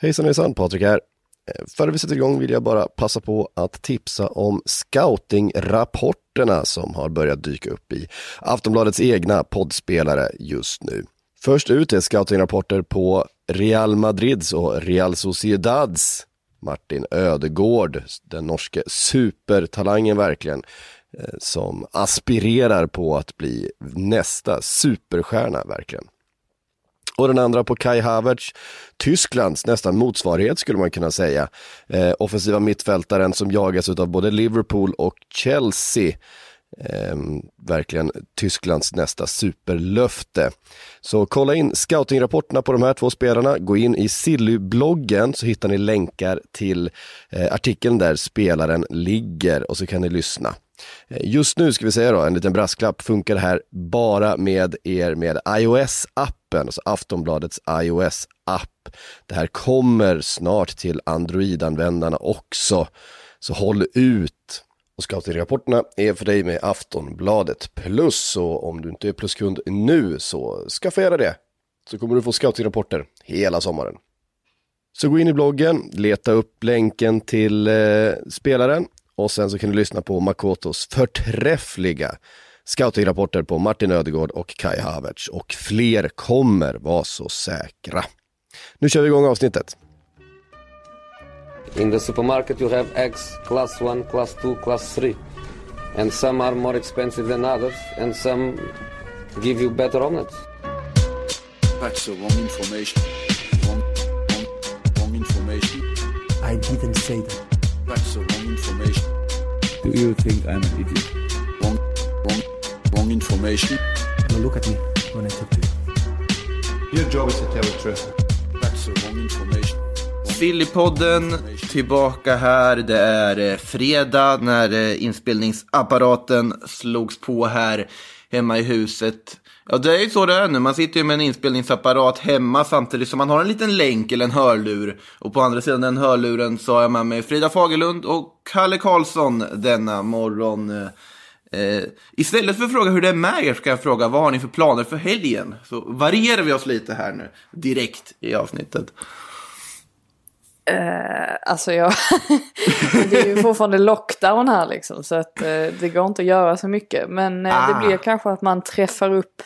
Hejsan hejsan, Patrik här. Eh, före vi sätter igång vill jag bara passa på att tipsa om scoutingrapporterna som har börjat dyka upp i Aftonbladets egna poddspelare just nu. Först ut är scoutingrapporter på Real Madrids och Real Sociedads Martin Ödegård, den norske supertalangen verkligen, eh, som aspirerar på att bli nästa superstjärna verkligen. Och den andra på Kai Havertz, Tysklands nästan motsvarighet skulle man kunna säga. Eh, offensiva mittfältaren som jagas av både Liverpool och Chelsea. Eh, verkligen Tysklands nästa superlöfte. Så kolla in scoutingrapporterna på de här två spelarna, gå in i Silly-bloggen så hittar ni länkar till eh, artikeln där spelaren ligger och så kan ni lyssna. Eh, Just nu ska vi säga då, en liten brasklapp, funkar det här bara med er med appen, alltså Aftonbladets iOS-app. Det här kommer snart till Android-användarna också, så håll ut. Och scoutingrapporterna är för dig med Aftonbladet Plus, och om du inte är pluskund nu så skaffa gärna det. Så kommer du få scoutingrapporter hela sommaren. Så gå in i bloggen, leta upp länken till eh, spelaren och sen så kan du lyssna på Makotos förträffliga scoutingrapporter på Martin Ödegård och Kai Havertz. Och fler kommer, var så säkra. Nu kör vi igång avsnittet. In the supermarket, you have eggs class 1, class 2, class 3. And some are more expensive than others, and some give you better omelets. That's the wrong information. Wrong, wrong, wrong information. I didn't say that. That's the wrong information. Do you think I'm an idiot? Wrong, information. Now look at me when I talk to you. Your job is to tell the truth. That's the wrong information. Sillypodden tillbaka här. Det är eh, fredag när eh, inspelningsapparaten slogs på här hemma i huset. Ja, det är ju så det är nu. Man sitter ju med en inspelningsapparat hemma samtidigt som man har en liten länk eller en hörlur. Och på andra sidan den hörluren så har jag med mig Frida Fagerlund och Kalle Karlsson denna morgon. Eh, istället för att fråga hur det är med er ska jag fråga vad har ni för planer för helgen? Så varierar vi oss lite här nu direkt i avsnittet. Eh, alltså jag, det är ju fortfarande lockdown här liksom så att eh, det går inte att göra så mycket. Men eh, Ah. det blir kanske att man träffar upp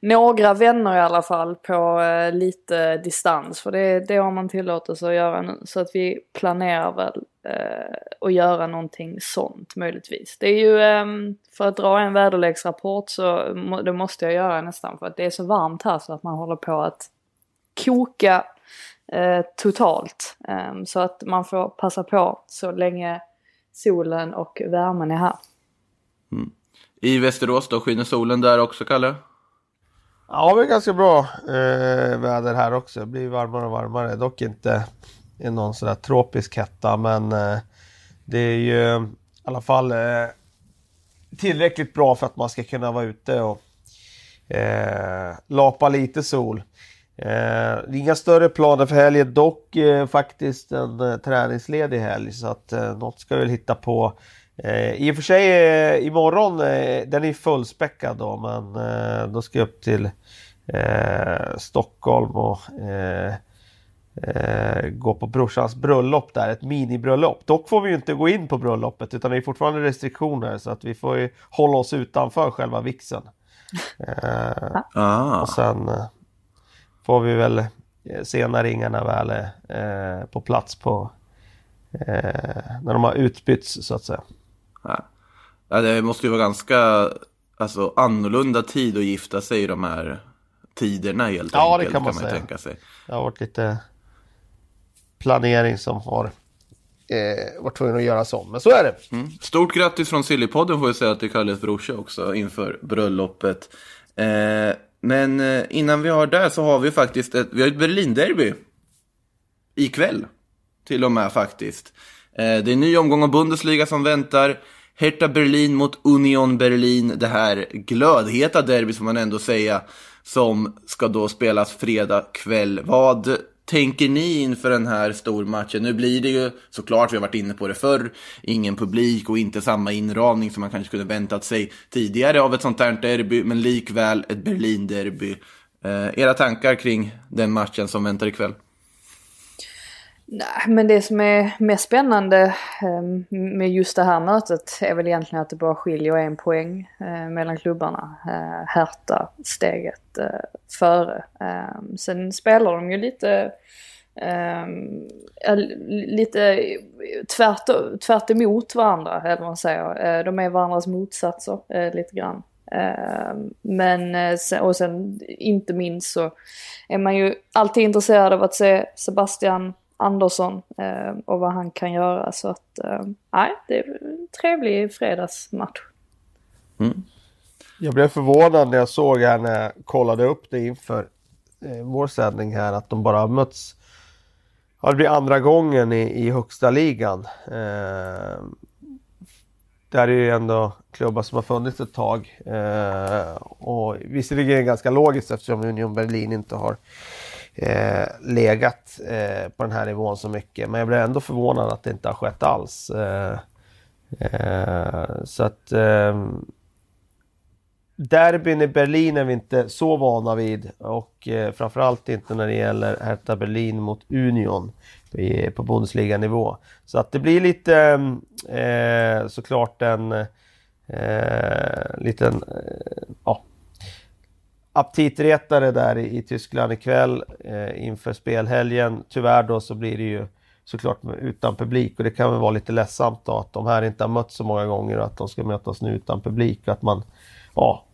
några vänner i alla fall på eh, lite distans. För det, det har man tillåtelse att göra nu. Så att vi planerar väl eh, att göra någonting sånt möjligtvis. Det är ju eh, för att dra en väderleksrapport så må, det måste jag göra nästan för att det är så varmt här så att man håller på att koka eh, totalt. Ehm, så att man får passa på så länge solen och värmen är här. Mm. I Västerås då, skiner solen där också, Kalle? Ja, det är ganska bra eh, väder här också. Det blir varmare och varmare. Dock inte i någon sådär tropisk hetta, men eh, det är ju i alla fall eh, tillräckligt bra för att man ska kunna vara ute och eh, lapa lite sol. Eh, inga större planer för helgen, dock eh, faktiskt en eh, träningsledig helg så att eh, något ska vi väl hitta på. Eh, I och för sig eh, imorgon, eh, den är fullspäckad då men eh, då ska jag upp till eh, Stockholm och eh, eh, gå på brorsans bröllop där, ett minibröllop. Dock får vi ju inte gå in på bröllopet utan det är fortfarande restriktioner så att vi får ju hålla oss utanför själva. Eh, Ah. och sen eh, får vi väl se när ringarna väl är eh, på plats på eh, när de har utbytts så att säga. Ja, det måste ju vara ganska alltså, annorlunda tid att gifta sig i de här tiderna helt Ja, det enkelt. kan man ju säga. tänka sig. Det har varit lite planering som har eh, varit tvungen att göras om. Men så är det. Mm. Stort grattis från Sillypodden får jag säga till Kalles brorsa också inför bröllopet. Eh, men eh, innan vi har det så har vi faktiskt ett, vi har ett Berlin-derby. Ikväll. Till och med faktiskt. Eh, det är en ny omgång av Bundesliga som väntar. Hertha Berlin mot Union Berlin. Det här glödheta derby som man ändå säga. Som ska då spelas fredag kväll. Vad tänker ni inför den här stormatchen? Nu blir det ju såklart, vi har varit inne på det förr, ingen publik och inte samma inramning som man kanske kunde väntat sig tidigare av ett sånt här derby, men likväl ett Berlin-derby. Eh, era tankar kring den matchen som väntar ikväll? Nej, men det som är mest spännande ehm, med just det här mötet är väl egentligen att det bara skiljer en poäng eh, mellan klubbarna. Eh, Hertha steget eh, före. Ehm, sen spelar de ju lite Um, lite tvärt, tvärt emot varandra, eller vad man säger. De är varandras motsatser lite grann. Men, och sen inte minst så är man ju alltid intresserad av att se Sebastian Andersson och vad han kan göra. Så att, nej, det är en trevlig fredagsmatch. Mm. Jag blev förvånad när jag såg här när jag kollade upp det inför vår sändning här att de bara har mötts Ja, det blir andra gången i, i högsta ligan. Eh, där är ju ändå klubbar som har funnits ett tag. Eh, och visserligen ganska logiskt eftersom Union Berlin inte har eh, legat eh, på den här nivån så mycket. Men jag blir ändå förvånad att det inte har skett alls. Eh, eh, så att ehm, Derbyn i Berlin är vi inte så vana vid och eh, framförallt inte när det gäller Hertha Berlin mot Union i, på Bundesliga-nivå. Så att det blir lite eh, eh såklart en eh, liten eh, ja, aptitretare där i, i Tyskland ikväll eh, inför spelhelgen. Tyvärr då så blir det ju såklart utan publik och det kan väl vara lite ledsamt då att de här inte har mötts så många gånger och att de ska mötas nu utan publik. Att man ja,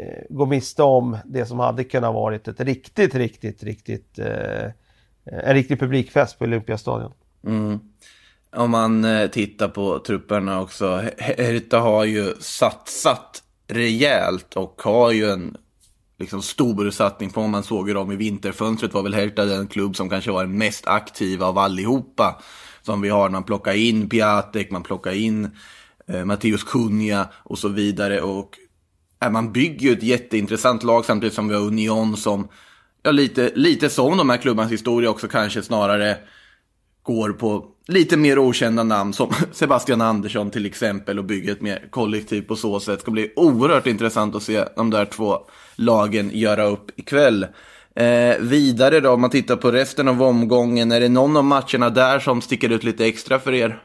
eh, går miste om det som hade kunnat varit ett riktigt, riktigt, riktigt eh, en riktig publikfest på Olympiastadion. Mm. Om man eh, tittar på trupperna också. Hertha har ju satsat rejält och har ju en liksom stor satsning på om man såg dem i vinterfönstret var väl Hertha den klubb som kanske var den mest aktiva av allihopa. Som vi har, man plockar in Piatek, man plockar in eh, Matteus Cunha och så vidare. Och eh, man bygger ju ett jätteintressant lag samtidigt som vi har Union som, ja lite, lite som de här klubbarnas historia också kanske snarare går på lite mer okända namn som Sebastian Andersson till exempel och bygga ett mer kollektiv på så sätt. Det ska bli oerhört intressant att se de där två lagen göra upp ikväll. Eh, vidare då, om man tittar på resten av omgången, är det någon av matcherna där som sticker ut lite extra för er?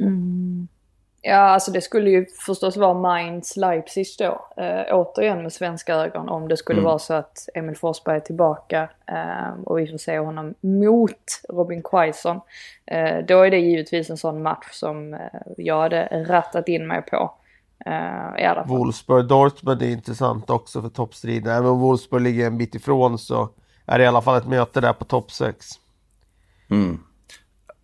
Mm. Ja, alltså det skulle ju förstås vara Mainz Leipzig då. Eh, återigen med svenska ögon om det skulle mm. vara så att Emil Forsberg är tillbaka eh, och vi får se honom mot Robin Quaison. Eh, då är det givetvis en sån match som eh, jag hade rattat in mig på. Eh, I alla fall. Wolfsburg-Dortmund är intressant också för toppstriden. Även om Wolfsburg ligger en bit ifrån så är det i alla fall ett möte där på topp 6. Mm.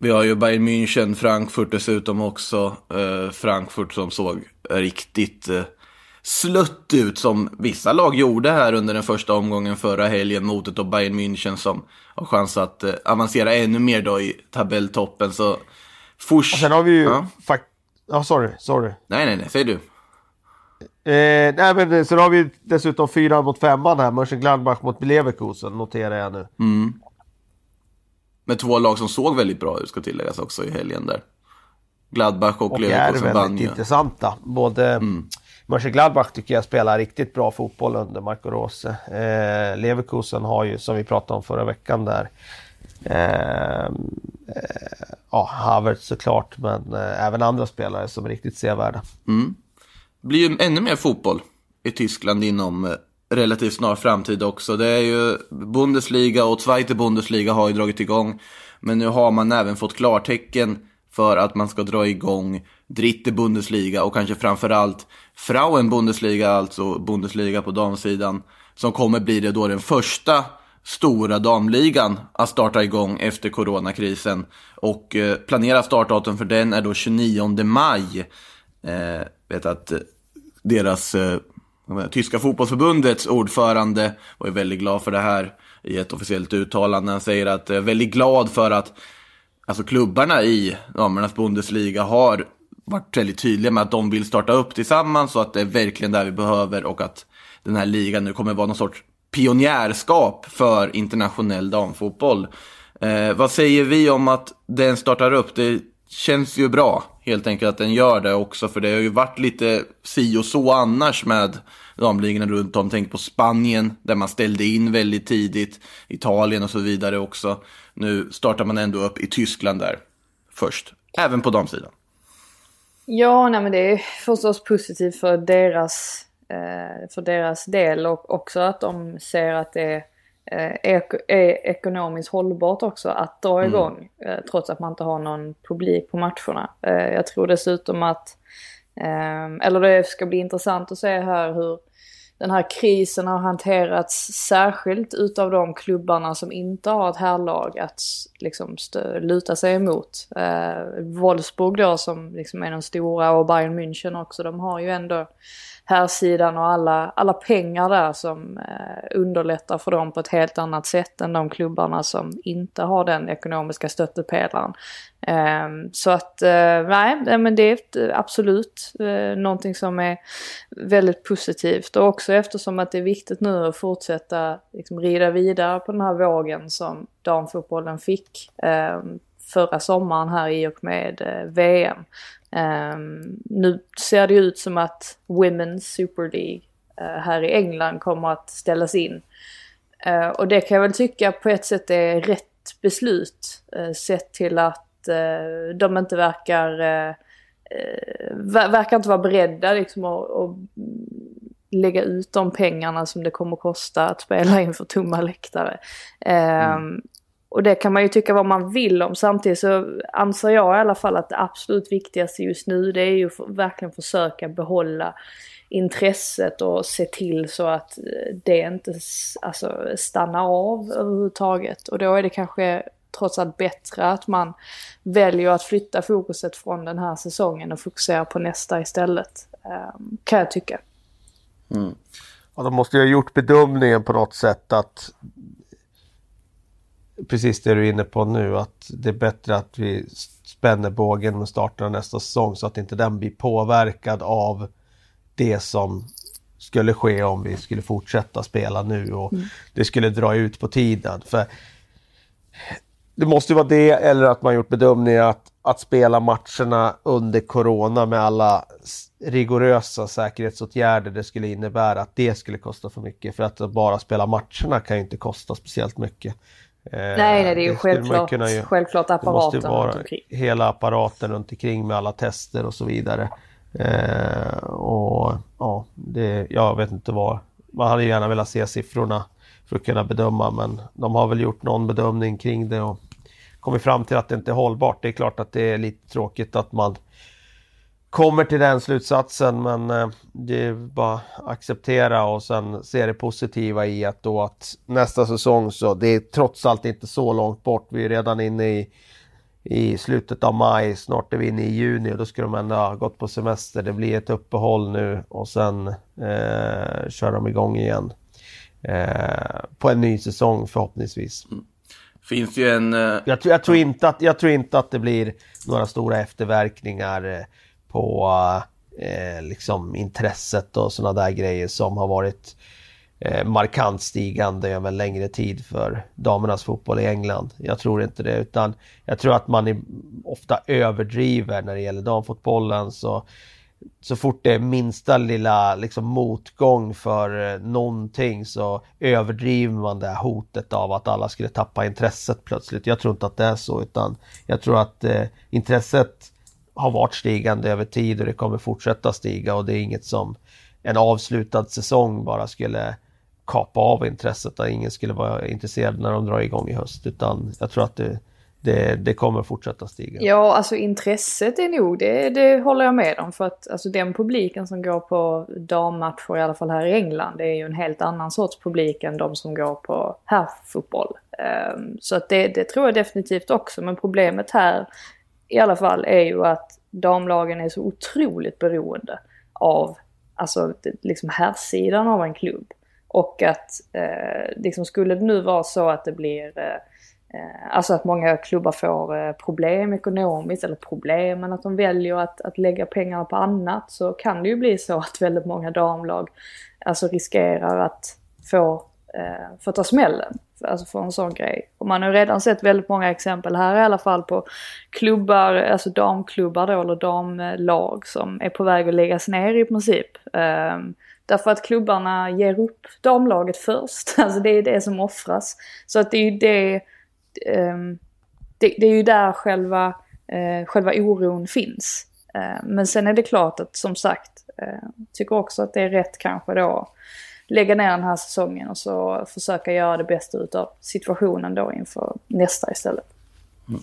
Vi har ju Bayern München, Frankfurt dessutom också. Eh, Frankfurt som såg riktigt eh, slött ut som vissa lag gjorde här under den första omgången förra helgen mot ett Bayern München som har chans att eh, avancera ännu mer då i tabelltoppen. Så Fors... Och sen har vi ju... Ja, ja sorry, sorry. Nej, nej, nej, säg du. Eh, nej men sen har vi dessutom fyra mot femman här, Mönchengladbach mot Leverkusen noterar jag nu. Mm. Med två lag som såg väldigt bra ut ska tilläggas också i helgen där. Gladbach och, och Leverkusen vann Och är väldigt intressanta. Både mm. Mönchengladbach tycker jag spelar riktigt bra fotboll under Marco Rose. Eh, Leverkusen har ju, som vi pratade om förra veckan där, eh, eh, ja, Havertz såklart, men eh, även andra spelare som är riktigt sevärda. Mm. Det blir ju ännu mer fotboll i Tyskland inom eh, relativt snar framtid också. Det är ju Bundesliga och Zweite Bundesliga har ju dragit igång. Men nu har man även fått klartecken för att man ska dra igång Dritte Bundesliga och kanske framförallt Frauen Bundesliga, alltså Bundesliga på damsidan. Som kommer bli det då den första stora damligan att starta igång efter coronakrisen. Och eh, planerat startdatum för den är då 29 maj. Eh, vet att eh, deras eh, Tyska fotbollsförbundets ordförande var ju väldigt glad för det här i ett officiellt uttalande. Han säger att är väldigt glad för att alltså, klubbarna i damernas Bundesliga har varit väldigt tydliga med att de vill starta upp tillsammans och att det är verkligen det vi behöver och att den här ligan nu kommer vara någon sorts pionjärskap för internationell damfotboll. Eh, vad säger vi om att den startar upp? Det känns ju bra helt enkelt att den gör det också för det har ju varit lite si och så annars med damligorna runt om. Tänk på Spanien där man ställde in väldigt tidigt, Italien och så vidare också. Nu startar man ändå upp i Tyskland där först, även på damsidan. Ja, nej men det är förstås positivt för deras, eh, för deras del och också att de ser att det är, eh, är ekonomiskt hållbart också att dra igång eh, trots att man inte har någon publik på matcherna. Eh, jag tror dessutom att, eller det ska bli intressant att se här hur den här krisen har hanterats särskilt utav de klubbarna som inte har ett härlag att liksom stö- luta sig emot. Eh, Wolfsburg då som liksom är den stora och Bayern München också, de har ju ändå här sidan och alla, alla pengar där som eh, underlättar för dem på ett helt annat sätt än de klubbarna som inte har den ekonomiska stöttepelaren. Eh, så att eh, nej, men det är ett, eh, absolut eh, någonting som är väldigt positivt och också eftersom att det är viktigt nu att fortsätta liksom, rida vidare på den här vågen som damfotbollen fick eh, förra sommaren här i och med eh, VM. Ehm, nu ser det ut som att Women's Super League eh, här i England kommer att ställas in. Eh, och det kan jag väl tycka på ett sätt är rätt beslut sett till att de inte verkar, verkar inte vara beredda liksom att, att lägga ut de pengarna som det kommer att kosta att spela inför tomma läktare. Ehm, mm och det kan man ju tycka vad man vill om. Samtidigt så anser jag i alla fall att det absolut viktigaste just nu det är ju för, verkligen försöka behålla intresset och se till så att det inte alltså, stannar av överhuvudtaget. Och då är det kanske trots allt bättre att man väljer att flytta fokuset från den här säsongen och fokusera på nästa istället. Kan jag tycka. Mm. Ja, de måste ju ha gjort bedömningen på något sätt att precis det du är inne på nu att det är bättre att vi spänner bågen med starten av nästa säsong så att inte den blir påverkad av det som skulle ske om vi skulle fortsätta spela nu och mm. det skulle dra ut på tiden. För Det måste vara det eller att man gjort bedömningen att, att spela matcherna under Corona med alla rigorösa säkerhetsåtgärder det skulle innebära att det skulle kosta för mycket. För att bara spela matcherna kan ju inte kosta speciellt mycket. Nej, nej, det är ju det självklart, kunna, självklart apparaten det måste vara Hela apparaten runt omkring med alla tester och så vidare. Eh, och ja, det, jag vet inte vad. Man hade gärna velat se siffrorna för att kunna bedöma men de har väl gjort någon bedömning kring det och kommit fram till att det inte är hållbart. Det är klart att det är lite tråkigt att man kommer till den slutsatsen men eh, det är bara att acceptera och sen se det positiva i att då att nästa säsong så det är trots allt inte så långt bort. Vi är redan inne i, i slutet av maj, snart är vi inne i juni och då ska de ändå ha gått på semester. Det blir ett uppehåll nu och sen eh, kör de igång igen. Eh, på en ny säsong förhoppningsvis. Mm. Finns ju en... Uh... Jag, jag, tror inte att, jag tror inte att det blir några stora efterverkningar eh, på eh, liksom intresset och sådana där grejer som har varit eh, markant stigande över en längre tid för damernas fotboll i England. Jag tror inte det utan jag tror att man är, ofta överdriver när det gäller damfotbollen så så fort det är minsta lilla liksom, motgång för eh, någonting så överdriver man det här hotet av att alla skulle tappa intresset plötsligt. Jag tror inte att det är så utan jag tror att eh, intresset har varit stigande över tid och det kommer fortsätta stiga och det är inget som en avslutad säsong bara skulle kapa av intresset där ingen skulle vara intresserad när de drar igång i höst utan jag tror att det, det, det kommer fortsätta stiga. Ja, alltså intresset är nog, det, det håller jag med om. För att alltså, den publiken som går på dammatcher, i alla fall här i England, det är ju en helt annan sorts publik än de som går på herrfotboll. Um, ehm, så att det, det tror jag definitivt också. Men problemet här i alla fall är ju att damlagen är så otroligt beroende av alltså liksom herrsidan av en klubb. Och att eh, liksom skulle det nu vara så att det blir eh, eh, Alltså att många klubbar får eh, problem ekonomiskt, eller problem, men att de väljer att, att lägga pengarna på annat så kan det ju bli så att väldigt många damlag alltså riskerar att få, eh, få ta smällen alltså för en sån grej. Och man har redan sett väldigt många exempel här i alla fall på klubbar, alltså damklubbar då, eller damlag som är på väg att läggas ner i princip. Um, Därför att klubbarna ger upp damlaget först. Alltså det är det som offras. Så att det är ju det, um, det, det är ju där själva, uh, själva oron finns. Uh, men sen är det klart att som sagt, uh, tycker också att det är rätt kanske då lägga ner den här säsongen och så försöka göra det bästa utav situationen då inför nästa istället. Mm.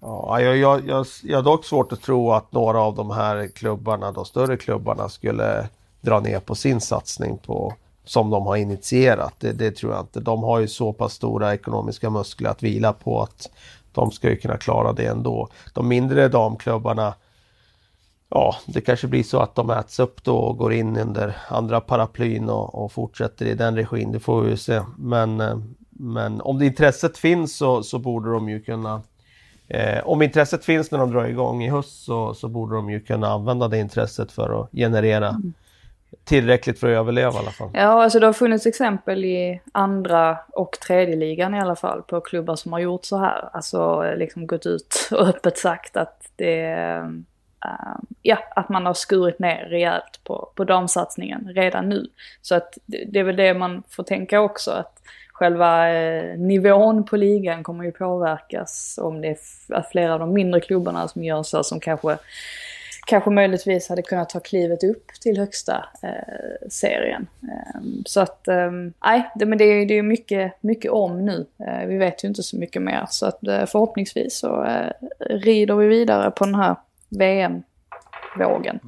Ja, jag, jag, jag, jag har dock svårt att tro att några av de här klubbarna, de större klubbarna, skulle dra ner på sin satsning på, som de har initierat. Det, det tror jag inte. De har ju så pass stora ekonomiska muskler att vila på att de ska ju kunna klara det ändå. De mindre damklubbarna, ja, det kanske blir så att de äts upp då och går in under andra paraplyn och, och fortsätter i den regin. Det får vi ju se. Men, eh, men om det intresset finns så, så borde de ju kunna Eh, om intresset finns när de drar igång i höst så, så borde de ju kunna använda det intresset för att generera tillräckligt för att överleva i alla fall. Ja, alltså det har funnits exempel i andra och tredje ligan i alla fall på klubbar som har gjort så här. Alltså liksom gått ut och öppet sagt att det Uh, ja, att man har skurit ner rejält på, på damsatsningen redan nu. Så att det, det är väl det man får tänka också att själva eh, nivån på ligan kommer ju påverkas om det är flera av de mindre klubbarna som gör så som kanske kanske möjligtvis hade kunnat ta klivet upp till högsta eh, serien. Eh, så att, nej, nej, det, men det är ju mycket, mycket om nu. Eh, vi vet ju inte så mycket mer. Så att eh, förhoppningsvis så eh, rider vi vidare på den här VM-vågen.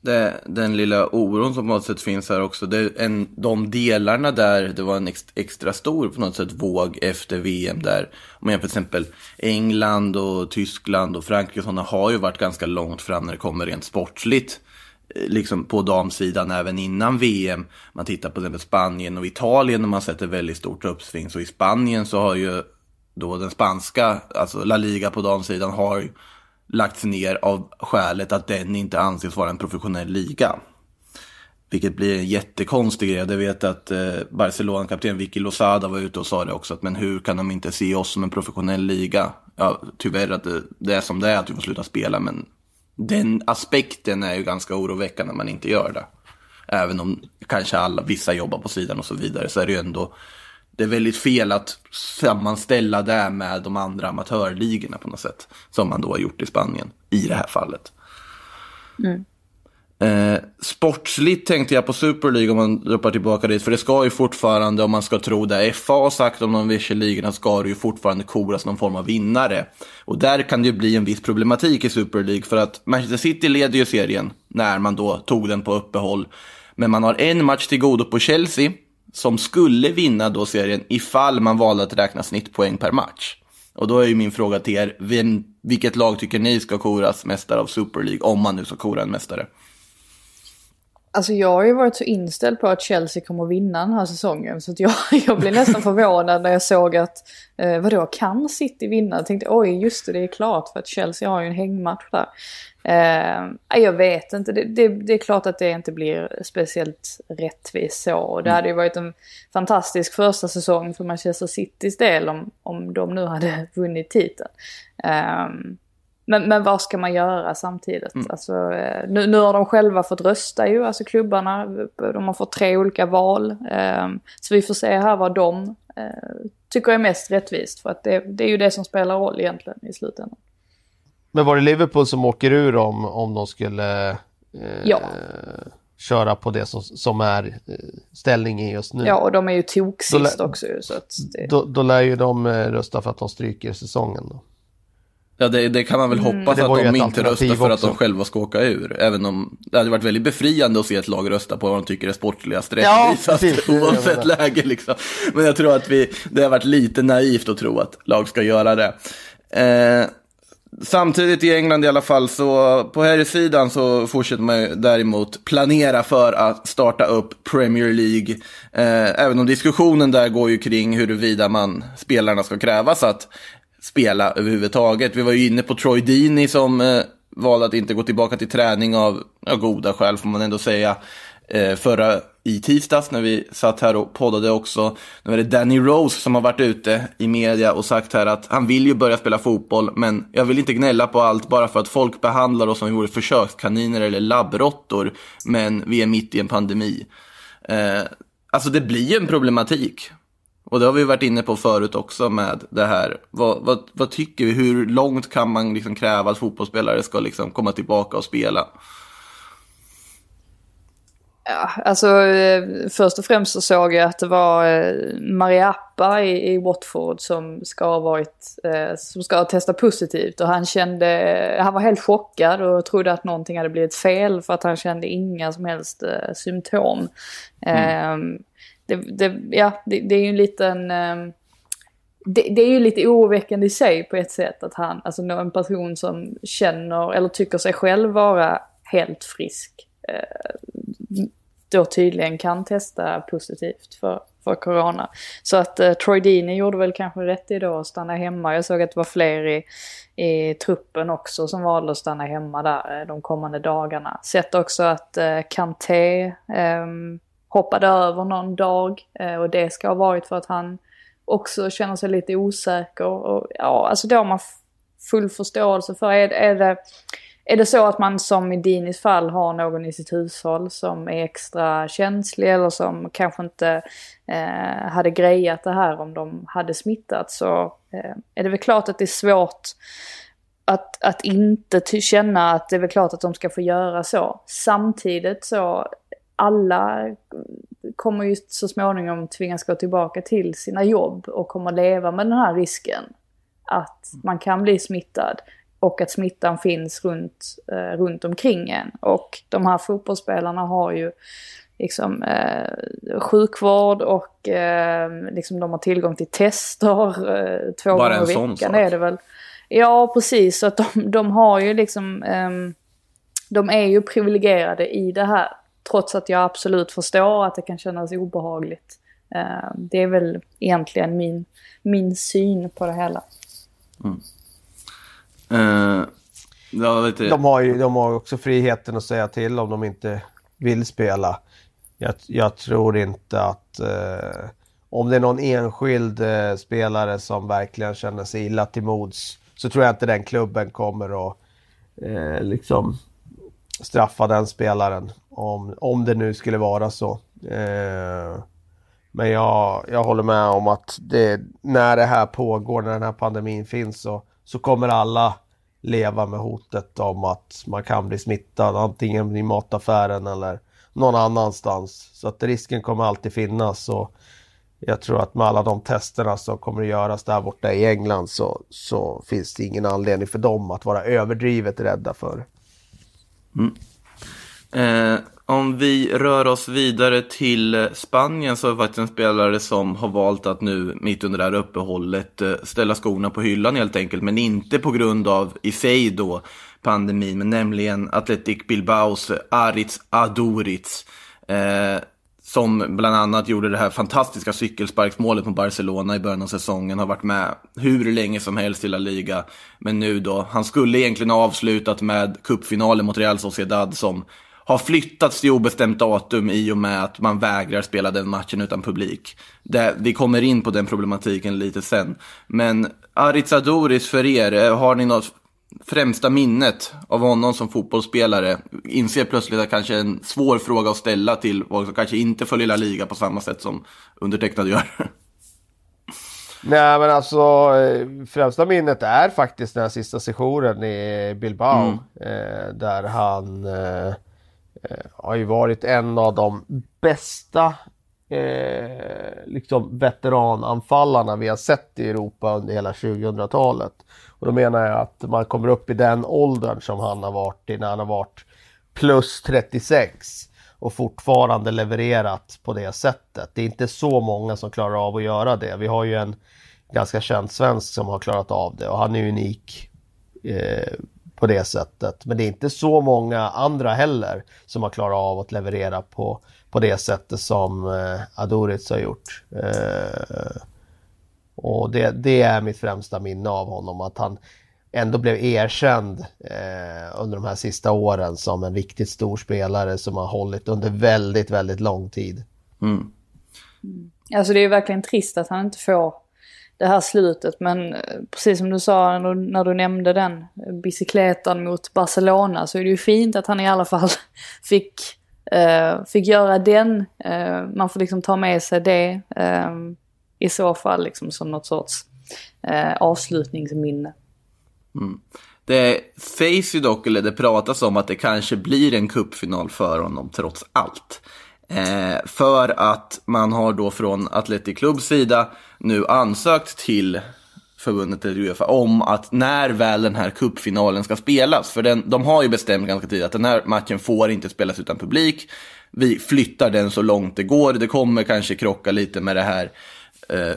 Det, den lilla oron som på något sätt finns här också. Det är en, de delarna där det var en ex, extra stor på något sätt våg efter VM där. Om jag till exempel England och Tyskland och Frankrike och sådana har ju varit ganska långt fram när det kommer rent sportsligt. Eh, liksom på damsidan även innan VM. Man tittar på till exempel Spanien och Italien och man sätter väldigt stort uppsving. Så i Spanien så har ju då den spanska, alltså La Liga på damsidan har ju lagts ner av skälet att den inte anses vara en professionell liga. Vilket blir en jättekonstig grej. Jag vet att eh, Barcelona-kapten Vicky Lozada var ute och sa det också. Att, men hur kan de inte se oss som en professionell liga? Ja, tyvärr att det, det är som det är att vi får sluta spela. Men den aspekten är ju ganska oroväckande när man inte gör det. Även om kanske alla, vissa jobbar på sidan och så vidare. Så är det ju ändå det är väldigt fel att sammanställa det med de andra amatörligorna på något sätt. Som man då har gjort i Spanien i det här fallet. Eh, sportsligt tänkte jag på Super League om man droppar tillbaka dit. För det ska ju fortfarande, om man ska tro det FA har sagt om de vissa ligorna, ska det ju fortfarande koras någon form av vinnare. Och där kan det ju bli en viss problematik i Super League. För att Manchester City leder ju serien när man då tog den på uppehåll. Men man har en match till godo på Chelsea som skulle vinna då serien ifall man valde att räkna snittpoäng per match. Och då är ju min fråga till er, vem, vilket lag tycker ni ska koras mästare av Super League, om man nu ska kora en mästare? Alltså jag har ju varit så inställd på att Chelsea kommer att vinna den här säsongen. Så att jag, jag blev nästan förvånad när jag såg att, eh, vadå, kan City vinna? Jag tänkte oj, just det, det är klart för att Chelsea har ju en hängmatch där. Eh, jag vet inte, det, det, det är klart att det inte blir speciellt rättvist så. Och det hade ju varit en fantastisk första säsong för Manchester Citys del om, om de nu hade vunnit titeln. Eh, men, men vad ska man göra samtidigt? Alltså, eh, nu, nu har de själva fått rösta ju, alltså klubbarna. De har fått tre olika val. Eh, så vi får se här vad de eh, tycker är mest rättvist. För att det, det är ju det som spelar roll egentligen i slutändan. Men var det Liverpool som åker ur om, om de skulle eh, Ja. köra på det som, som är eh, ställningen just nu? Ja, och de är ju tok Då lä- sist också så att det... Då, då lär ju de eh, rösta för att de stryker säsongen. Då. Ja, det, det kan man väl hoppas Det var att de inte röstar för att de också. själva ska åka ur. Även om det hade varit väldigt befriande att se ett lag rösta på vad de tycker är sportligast Ja, rättvisast, oavsett läge. Liksom. Men jag tror att vi, det har varit lite naivt att tro att lag ska göra det. Eh, samtidigt i England i alla fall, så på här sidan så fortsätter man ju däremot planera för att starta upp Premier League. Eh, även om diskussionen där går ju kring huruvida man, spelarna ska krävas att spela överhuvudtaget. Vi var ju inne på Troy Deeney som eh, valde att inte gå tillbaka till träning av ja, goda skäl får man ändå säga. Eh, förra i tisdags när vi satt här och poddade också. Nu är det Danny Rose som har varit ute i media och sagt här att han vill ju börja spela fotboll, men jag vill inte gnälla på allt bara för att folk behandlar oss som om vi vore försökskaniner eller labbråttor, men vi är mitt i en pandemi. Eh, alltså det blir ju en problematik. Och det har vi varit inne på förut också med det här. Vad, vad, vad tycker vi? Hur långt kan man liksom kräva att fotbollsspelare ska liksom komma tillbaka och spela? Ja, alltså eh, först och främst så såg jag att det var eh, Mariappa i, i Watford som ska ha varit, eh, som ska ha testat positivt och han kände, han var helt chockad och trodde att någonting hade blivit fel för att han kände inga som helst eh, symptom. Mm. Eh, det, det, ja, det, det, är ju en liten, eh, det, det, är ju lite oroväckande i sig på ett sätt att han, alltså en person som känner eller tycker sig själv vara helt frisk Eh, då tydligen kan testa positivt för, för corona. Så att eh, Troy Deeney gjorde väl kanske rätt i då att stanna hemma. Jag såg att det var fler i, i truppen också som valde att stanna hemma där eh, de kommande dagarna. Sett också att eh, Kanté eh, hoppade över någon dag eh, och det ska ha varit för att han också känner sig lite osäker. Och, ja, alltså det har man full förståelse för. Är, är det är det så att man som i Dinis fall har någon i sitt hushåll som är extra känslig eller som kanske inte eh, hade grejat det här om de hade smittat så eh, är det väl klart att det är svårt att, att inte känna att det är väl klart att de ska få göra så. Samtidigt så alla kommer ju så småningom tvingas gå tillbaka till sina jobb och kommer leva med den här risken att man kan bli smittad och att smittan finns runt, eh, runt omkring en. Och de här fotbollsspelarna har ju liksom eh, sjukvård och eh, liksom de har tillgång till tester eh, två Bara gånger i veckan är det väl. Ja, precis. Så att de, de har ju liksom, eh, de är ju privilegierade i det här. Trots att jag absolut förstår att det kan kännas obehagligt. Eh, det är väl egentligen min, min syn på det hela. Mm. Uh, ja, de, har ju, de har också friheten att säga till om de inte vill spela. Jag, jag tror inte att uh, om det är någon enskild uh, spelare som verkligen känner sig illa till mods så tror jag inte den klubben kommer att liksom straffa den spelaren. Om, om det nu skulle vara så. men jag, jag håller med om att det, när det här pågår, när den här pandemin finns så så kommer alla leva med hotet om att man kan bli smittad antingen i mataffären eller någon annanstans. Så att risken kommer alltid finnas och jag tror att med alla de testerna som kommer att göras där borta i England så, så finns det ingen anledning för dem att vara överdrivet rädda för. Mm. Eh, om vi rör oss vidare till eh, Spanien så är det faktiskt en spelare som har valt att nu mitt under det här uppehållet eh, ställa skorna på hyllan helt enkelt. Men inte på grund av i sig då pandemin, men nämligen Athletic Bilbaos eh, Aritz Aduriz. Eh, som bland annat gjorde det här fantastiska cykelsparksmålet mot Barcelona i början av säsongen, har varit med hur länge som helst i La Liga. Men nu då, han skulle egentligen ha avslutat med cupfinalen mot Real Sociedad som har flyttats till obestämt datum i och med att man vägrar spela den matchen utan publik. Det, vi kommer in på den problematiken lite sen. Men Aritz Adoris för er, eh, har ni något främsta minnet av honom som fotbollsspelare? Inser plötsligt att kanske en svår fråga att ställa till folk som kanske inte följer La Liga på samma sätt som undertecknad gör. Nej men alltså eh, främsta minnet är faktiskt den här sista sessionen i Bilbao. Mm. Eh, där han eh, Eh, har ju varit en av de bästa eh, liksom veterananfallarna vi har sett i Europa under hela 2000-talet. Och då menar jag att man kommer upp i den åldern som han har varit i när han har varit plus 36 och fortfarande levererat på det sättet. Det är inte så många som klarar av att göra det. Vi har ju en ganska känd svensk som har klarat av det och han är unik eh, på det sättet. Men det är inte så många andra heller som har klarat av att leverera på, på det sättet som eh, Adoric har gjort. Eh, och det, det, är mitt främsta minne av honom, att han ändå blev erkänd eh, under de här sista åren som en riktigt stor spelare som har hållit under väldigt, väldigt lång tid. Mm. Alltså det är verkligen trist att han inte får det här slutet. Men eh, precis som du sa när du, när du nämnde den bicykletan mot Barcelona så är det ju fint att han i alla fall fick, eh, fick göra den. Eh, man får liksom ta med sig det eh, i så fall liksom som något sorts eh, avslutningsminne. Mm. Det sägs ju dock, eller det pratas om att det kanske blir en cupfinal för honom trots allt. Eh, för att man har då från Atletic Clubs sida nu ansökt till förbundet eller Uefa om att när väl den här cupfinalen ska spelas, för den, de har ju bestämt ganska tidigt att den här matchen får inte spelas utan publik. Vi flyttar den så långt det går. Det kommer kanske krocka lite med det här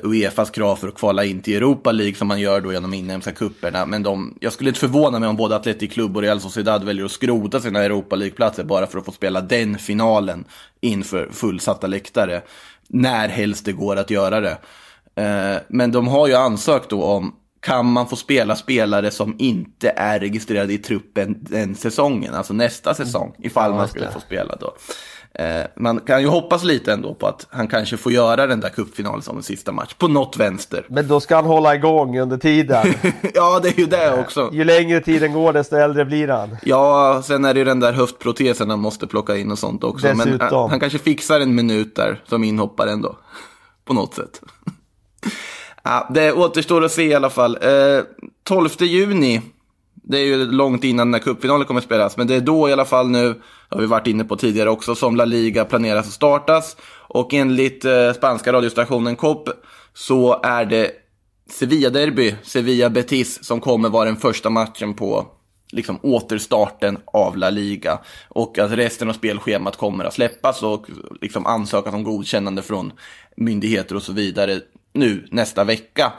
Uefas krav för att kvala in till Europa League som man gör då genom inhemska kupperna. Men de, jag skulle inte förvåna mig om både Atletic Club och Real Sociedad väljer att skrota sina Europa League-platser bara för att få spela den finalen inför fullsatta läktare. När helst det går att göra det. Eh, Men de har ju ansökt då om kan man få spela spelare som inte är registrerade i truppen den säsongen, alltså nästa säsong, ifall man skulle få spela då. Eh, Man kan ju hoppas lite ändå på att han kanske får göra den där cupfinalen som en sista match, på något vänster. Men då ska han hålla igång under tiden. Ja, det är ju det också. Ju längre tiden går desto äldre blir han. Ja, sen är det ju den där höftprotesen han måste plocka in och sånt också. Men Dessutom. han, han kanske fixar en minut där som inhoppare ändå. På något sätt. ja, det återstår att se i alla fall. Eh, 12 juni, det är ju långt innan när cupfinalen kommer att spelas, men det är då i alla fall nu, har vi varit inne på tidigare också, som La Liga planeras att startas. Och enligt eh, spanska radiostationen COP så är det Sevilla-derby, Sevilla-Betis, som kommer vara den första matchen på liksom, återstarten av La Liga. Och att resten av spelschemat kommer att släppas och liksom, ansökas om godkännande från myndigheter och så vidare nu nästa vecka.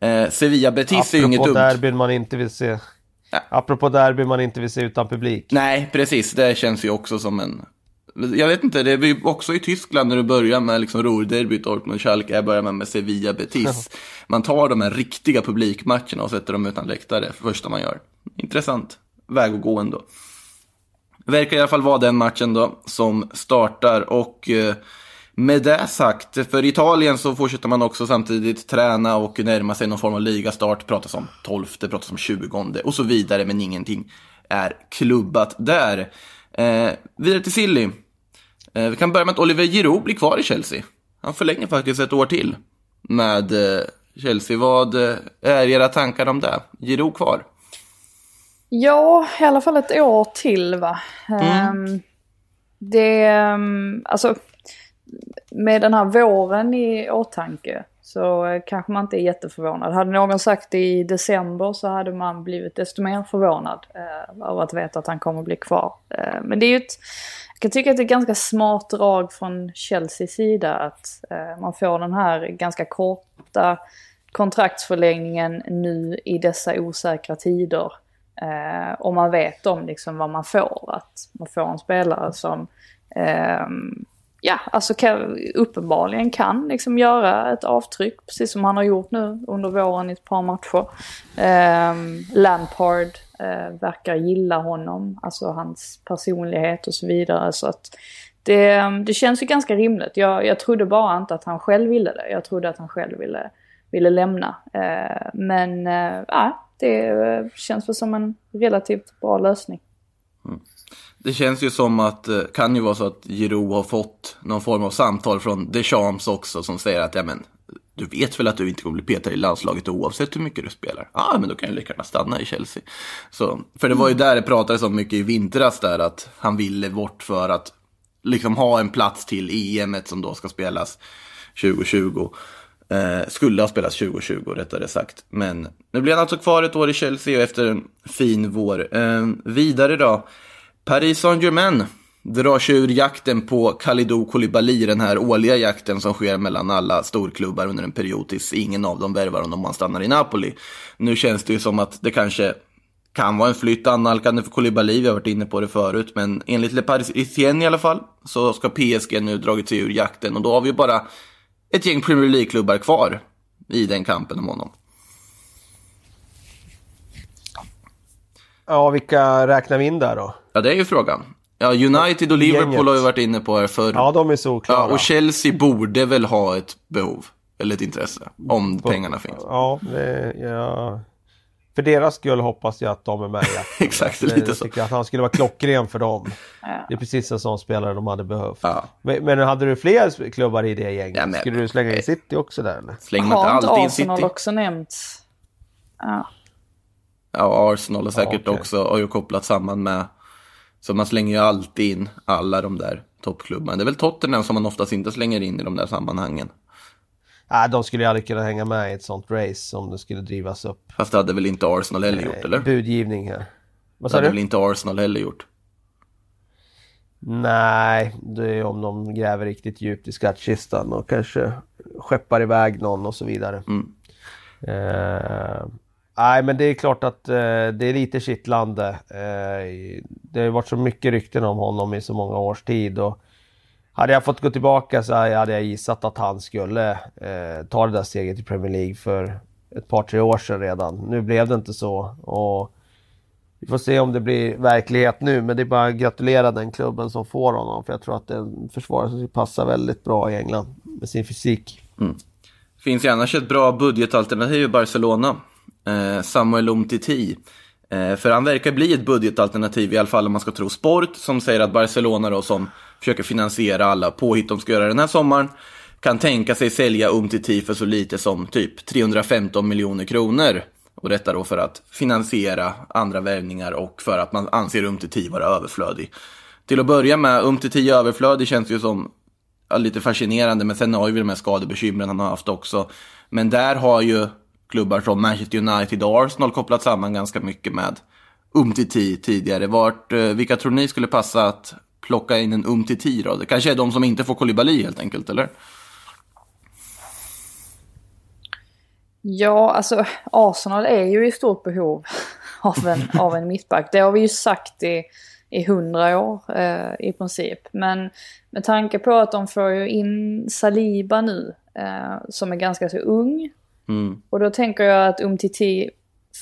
Eh, Sevilla-Betis är ju inget Apropå dumt. derbyn man inte vill se. Apropå derbyn man inte vill se utan publik. Nej, precis. Det känns ju också som en... Jag vet inte, det är ju också i Tyskland när du börjar med liksom Ruhrderbyt, Dortmund, Schalke, jag börjar med, med Sevilla, Betis. Man tar de här riktiga publikmatcherna och sätter dem utan läktare, första man gör. Intressant väg att gå ändå. Verkar i alla fall vara den matchen då som startar och eh, med det sagt, för Italien så fortsätter man också samtidigt träna och närma sig någon form av ligastart. Pratas om 12, pratas om 20 och så vidare, men ingenting är klubbat där. Eh, vidare till Silly. Eh, vi kan börja med att Oliver Giroud blir kvar i Chelsea. Han förlänger faktiskt ett år till med eh, Chelsea. Vad eh, är era tankar om det? Giroud kvar? Ja, i alla fall ett år till va. Ehm, det, ehm, alltså med den här våren i åtanke så kanske man inte är jätteförvånad. Hade någon sagt det i december så hade man blivit desto mer förvånad eh, över att veta att han kommer bli kvar. Eh, men det är ju ett, jag kan tycka att det är ett ganska smart drag från Chelseas sida att eh, man får den här ganska korta kontraktsförlängningen nu i dessa osäkra tider. Eh, och man vet om liksom vad man får. Att man får en spelare som ehm, ja, alltså kan, uppenbarligen kan liksom göra ett avtryck. Precis som han har gjort nu under våren i ett par matcher. Ehm, Lampard eh, verkar gilla honom. Alltså hans personlighet och så vidare. Så att det, det känns ju ganska rimligt. Jag, jag trodde bara inte att han själv ville det. Jag trodde att han själv ville, ville lämna. Eh, men eh, ja, det eh, känns väl som en relativt bra lösning. Det känns ju som att, det kan ju vara så att Giroud har fått någon form av samtal från Deschamps också som säger att, ja men, du vet väl att du inte kommer bli petad i landslaget oavsett hur mycket du spelar? Ja, ah, men då kan jag lika gärna stanna i Chelsea. Så, för det var ju där det pratades om mycket i vintras där, att han ville bort för att liksom ha en plats till EM som då ska spelas 2020. Eh, skulle ha spelats 2020 rättare sagt. Men nu blir han alltså kvar ett år i Chelsea och efter en fin vår. Eh, vidare då. Paris Saint-Germain drar sig ur jakten på Kalidou Koulibaly, den här årliga jakten som sker mellan alla storklubbar under en period tills ingen av dem värvar honom om han stannar i Napoli. Nu känns det ju som att det kanske kan vara en flytt annalkande för Koulibaly, vi har varit inne på det förut, men enligt Le Parisien i alla fall så ska PSG nu dragit sig ur jakten och då har vi bara ett gäng Premier League-klubbar kvar i den kampen om honom. Ja, vilka räknar vi in där då? Ja, det är ju frågan. Ja, United och Liverpool Gänget. har ju varit inne på det förr. Ja, de är solklara. Ja, och Chelsea borde väl ha ett behov, eller ett intresse, om pengarna finns. Ja, det, ja. För deras skull hoppas jag att de är med i. Exakt, Jag lite så. tycker att han skulle vara klockren för dem. Ja. Det är precis en sån spelare de hade behövt. Ja. Men, men hade du fler klubbar i det gänget? Ja, men- Skulle du slänga in City också där eller? Man Har inte inte alltid in Arsenal City? också nämnts? Ja. Ja, Arsenal har säkert Ja, okej. också har ju kopplat samman med. Så man slänger ju alltid in alla de där toppklubbarna. Det är väl Tottenham som man oftast inte slänger in i de där sammanhangen. Nej, de skulle ju aldrig kunna hänga med i ett sånt race om det skulle drivas upp. Fast det hade väl inte Arsenal heller gjort, eller? Budgivning här. Vad Det sa hade du? väl inte Arsenal heller gjort? Nej, det är om de gräver riktigt djupt i skattkistan och kanske skeppar iväg någon och så vidare. Mm. Eh, nej, men det är klart att eh, det är lite kittlande. Eh, det har ju varit så mycket rykten om honom i så många års tid. Och hade jag fått gå tillbaka så hade jag gissat att han skulle eh, ta det där steget i Premier League för ett par, tre år sedan redan. Nu blev det inte så. Och vi får se om det blir verklighet nu, men det är bara att gratulera den klubben som får honom. För jag tror att det är en försvarare som passar väldigt bra i England med sin fysik. Mm. Finns ju annars ett bra budgetalternativ i Barcelona. Eh, Samuel Umtiti. Eh, för han verkar bli ett budgetalternativ, i alla fall om man ska tro Sport, som säger att Barcelona då, som försöker finansiera alla påhitt de ska göra den här sommaren, kan tänka sig sälja Umtiti för så lite som typ 315 miljoner kronor. Och detta då för att finansiera andra värvningar och för att man anser Umtiti vara överflödig. Till att börja med, Umtiti överflödig känns ju som ja, lite fascinerande, men sen har ju vi de här skadebekymren han har haft också. Men där har ju klubbar som Manchester United och Arsenal kopplat samman ganska mycket med Umtiti tidigare. Vart, eh, vilka tror ni skulle passa att plocka in en Umtiti då? Det kanske är de som inte får Kolibali helt enkelt, eller? Ja, alltså Arsenal är ju i stort behov av en, av en mittback. Det har vi ju sagt i, i hundra år eh, i princip. Men med tanke på att de får ju in Saliba nu, eh, som är ganska så ung. Mm. Och då tänker jag att Umtiti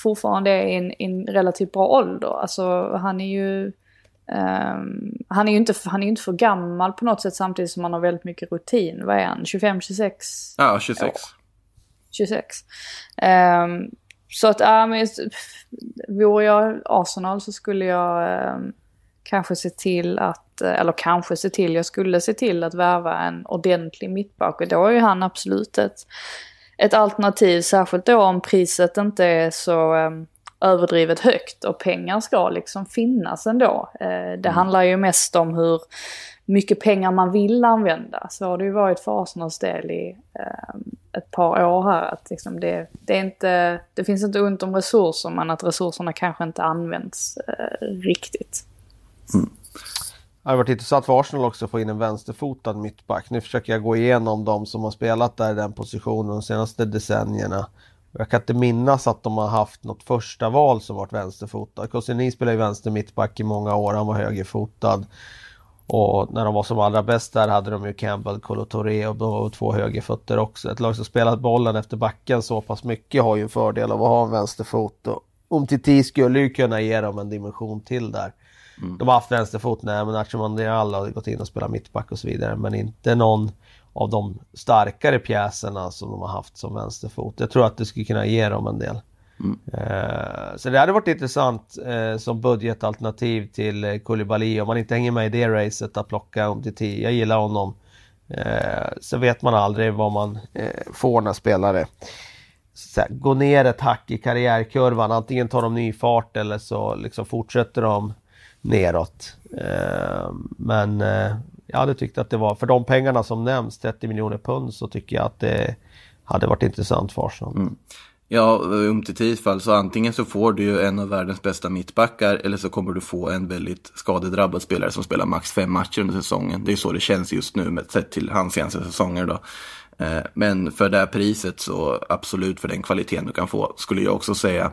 fortfarande är i en, en relativt bra ålder. Alltså han är ju... ehm, han är ju inte, han är inte för gammal på något sätt samtidigt som han har väldigt mycket rutin. Vad är han? 25, 26? Ja, 26. 26. Ehm, så att, ja men just- vore jag Arsenal så skulle jag ehm, kanske se till att, eller kanske se till, jag skulle se till att värva en ordentlig mittback och då är ju han absolut ett, ett alternativ, särskilt då om priset inte är så ehm, överdrivet högt och pengar ska liksom finnas ändå. Eh, det handlar ju mest om hur mycket pengar man vill använda. Så har det ju varit för Arsenals del i ehm, ett par år här. Att liksom det, det, är inte, det finns inte ont om resurser men att resurserna kanske inte används eh, riktigt. Det hade varit intressant för Arsenal också att få in en vänsterfotad mittback. Nu försöker jag gå igenom de som har spelat där i den positionen de senaste decennierna. Jag kan inte minnas att de har haft något första val som varit vänsterfotad. Koscielny spelade ju vänster mittback i många år, han var högerfotad. Och när de var som allra bäst där hade de ju Campbell, Kolo Touré och och två högerfötter också. Ett lag som spelat bollen efter backen så pass mycket har ju en fördel av att ha en vänsterfot. Och Umtiti skulle ju kunna ge dem en dimension till där. De har haft vänsterfot, nej men Nacho Mondial har gått in och spelat mittback och så vidare. Men inte någon av de starkare pjäserna som de har haft som vänsterfot. Jag tror att det skulle kunna ge dem en del. Eh, så det hade varit intressant eh, som budgetalternativ till eh, Koulibaly om man inte hänger med i det racet att plocka om till 10. Jag gillar honom. Eh, så vet man aldrig vad man eh, får när spelare så här, ner ett hack i karriärkurvan. Antingen tar de ny fart eller så liksom fortsätter de neråt. Eh, men eh, jag hade tyckt att det var, för de pengarna som nämns, 30 miljoner pund, så tycker jag att det hade varit intressant för Arsenal. Mm. Ja, um till tidsfall så antingen så får du ju en av världens bästa mittbackar eller så kommer du få en väldigt skadedrabbad spelare som spelar max fem matcher under säsongen. Det är så det känns just nu med sett till hans senaste säsonger då. Eh, men för det här priset så absolut för den kvaliteten du kan få skulle jag också säga.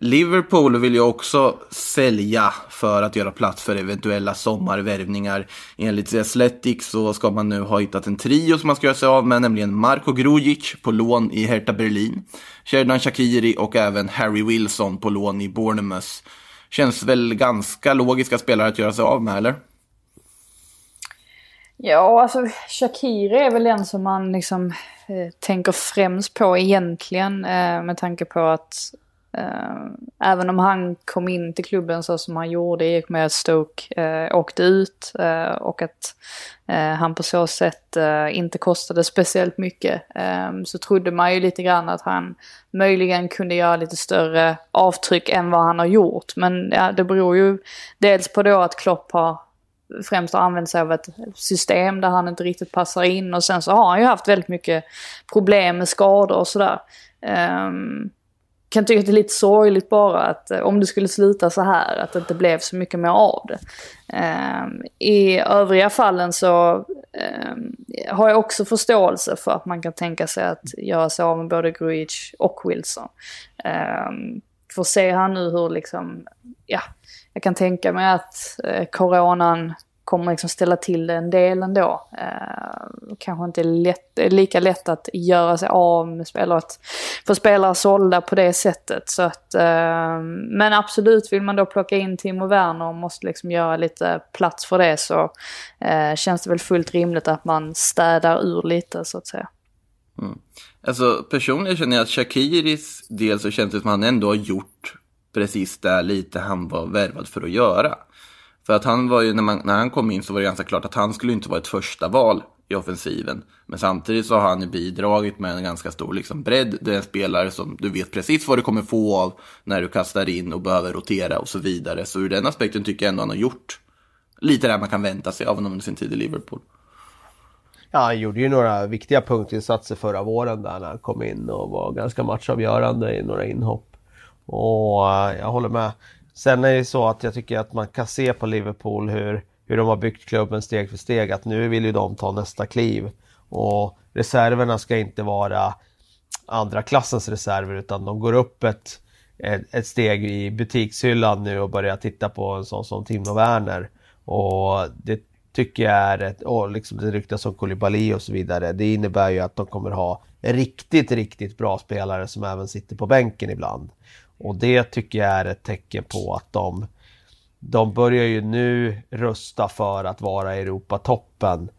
Liverpool vill ju också sälja för att göra plats för eventuella sommarvärvningar. Enligt The Athletic så ska man nu ha hittat en trio som man ska göra sig av med, nämligen Marko Grujic på lån i Hertha Berlin, Sheridan Shakiri och även Harry Wilson på lån i Bournemouth. Känns väl ganska logiska spelare att göra sig av med, eller? Ja, alltså Shakiri är väl den som man liksom eh, tänker främst på egentligen eh, med tanke på att Eh, även om han kom in till klubben så som han gjorde i och med att Stoke eh, åkte ut eh, och att eh, han på så sätt eh, inte kostade speciellt mycket eh, så trodde man ju lite grann att han möjligen kunde göra lite större avtryck än vad han har gjort. Men ja, det beror ju dels på då att Klopp har främst har använt sig av ett system där han inte riktigt passar in och sen så har han ju haft väldigt mycket problem med skador och sådär. Um, kan tycka att det är lite sorgligt bara att eh, om det skulle sluta så här, att det inte blev så mycket mer av det. Ehm, I övriga fallen så ehm, har jag också förståelse för att man kan tänka sig att göra sig av med både Grujic och Wilson. För får se här nu hur liksom, ja, jag kan tänka mig att eh, coronan kommer liksom ställa till det en del ändå. Eh, kanske inte lätt, lika lätt att göra sig av med spelare, att få spelare sålda på det sättet. Så att, eh, men absolut, vill man då plocka in Timo Werner och måste liksom göra lite plats för det så eh, känns det väl fullt rimligt att man städar ur lite så att säga. Mm. Alltså personligen känner jag att Shakiris del så känns det som att han ändå har gjort precis det lite han var värvad för att göra. För att han var ju, när, man, när han kom in så var det ganska klart att han skulle inte vara ett första val i offensiven. Men samtidigt så har han ju bidragit med en ganska stor liksom, bredd. Det är en spelare som du vet precis vad du kommer få av när du kastar in och behöver rotera och så vidare. Så ur den aspekten tycker jag ändå han har gjort lite det man kan vänta sig av honom under sin tid i Liverpool. Ja, han gjorde ju några viktiga punktinsatser förra våren där när han kom in och var ganska matchavgörande i några inhopp. Och eh, jag håller med. Sen är det så att jag tycker att man kan se på Liverpool hur, hur de har byggt klubben steg för steg. Att nu vill ju de ta nästa kliv. Och reserverna ska inte vara andra klassens reserver utan de går upp ett, ett, ett steg i butikshyllan nu och börjar titta på en sån som Timo Werner. Och det tycker jag är ett, och liksom det ryktas om Koulibaly och så vidare. Det innebär ju att de kommer ha riktigt, riktigt bra spelare som även sitter på bänken ibland. Och det tycker jag är ett tecken på att de, de börjar ju nu rusta för att vara Europatoppen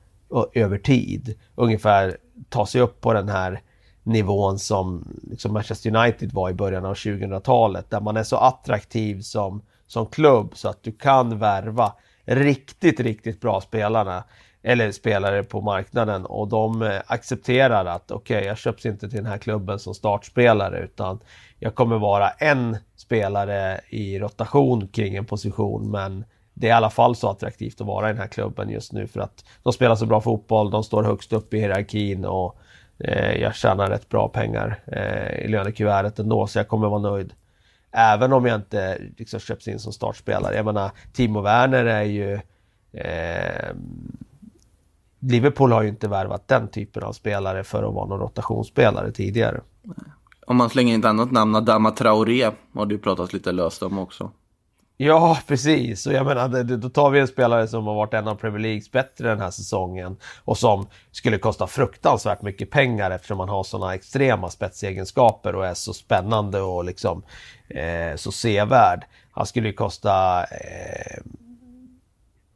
över tid. Ungefär ta sig upp på den här nivån som liksom Manchester United var i början av 2000-talet. Där man är så attraktiv som, som klubb så att du kan värva riktigt, riktigt bra spelarna eller spelare på marknaden och de eh, accepterar att okej, okay, jag köps inte till den här klubben som startspelare utan jag kommer vara en spelare i rotation kring en position men det är i alla fall så attraktivt att vara i den här klubben just nu för att de spelar så bra fotboll, de står högst upp i hierarkin och eh, jag tjänar rätt bra pengar eh, i lönekuvertet ändå så jag kommer vara nöjd. Även om jag inte liksom, köps in som startspelare. Jag menar, Timo Werner är ju eh, Liverpool har ju inte värvat den typen av spelare för att vara någon rotationsspelare tidigare. Om man slänger in ett annat namn, Adama Traoré, har du pratat lite löst om också. Ja, precis. Och jag menar, då tar vi en spelare som har varit en av Premier Leagues bättre den här säsongen och som skulle kosta fruktansvärt mycket pengar eftersom han har sådana extrema spetsegenskaper och är så spännande och liksom eh, så sevärd. Han skulle ju kosta eh,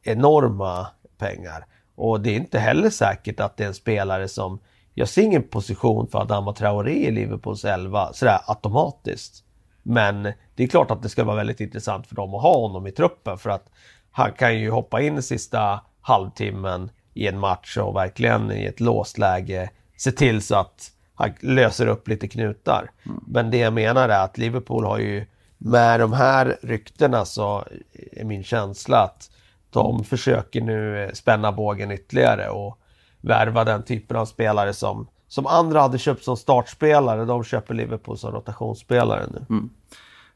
enorma pengar. Och det är inte heller säkert att det är en spelare som... Jag ser ingen position för Adama Traoré i Liverpools 11 sådär automatiskt. Men det är klart att det ska vara väldigt intressant för dem att ha honom i truppen för att han kan ju hoppa in sista halvtimmen i en match och verkligen i ett låst läge se till så att han löser upp lite knutar. Mm. Men det jag menar är att Liverpool har ju med de här ryktena så är min känsla att de försöker nu eh, spänna bågen ytterligare och värva den typen av spelare som, som andra hade köpt som startspelare. De köper Liverpool som rotationsspelare nu. Mm.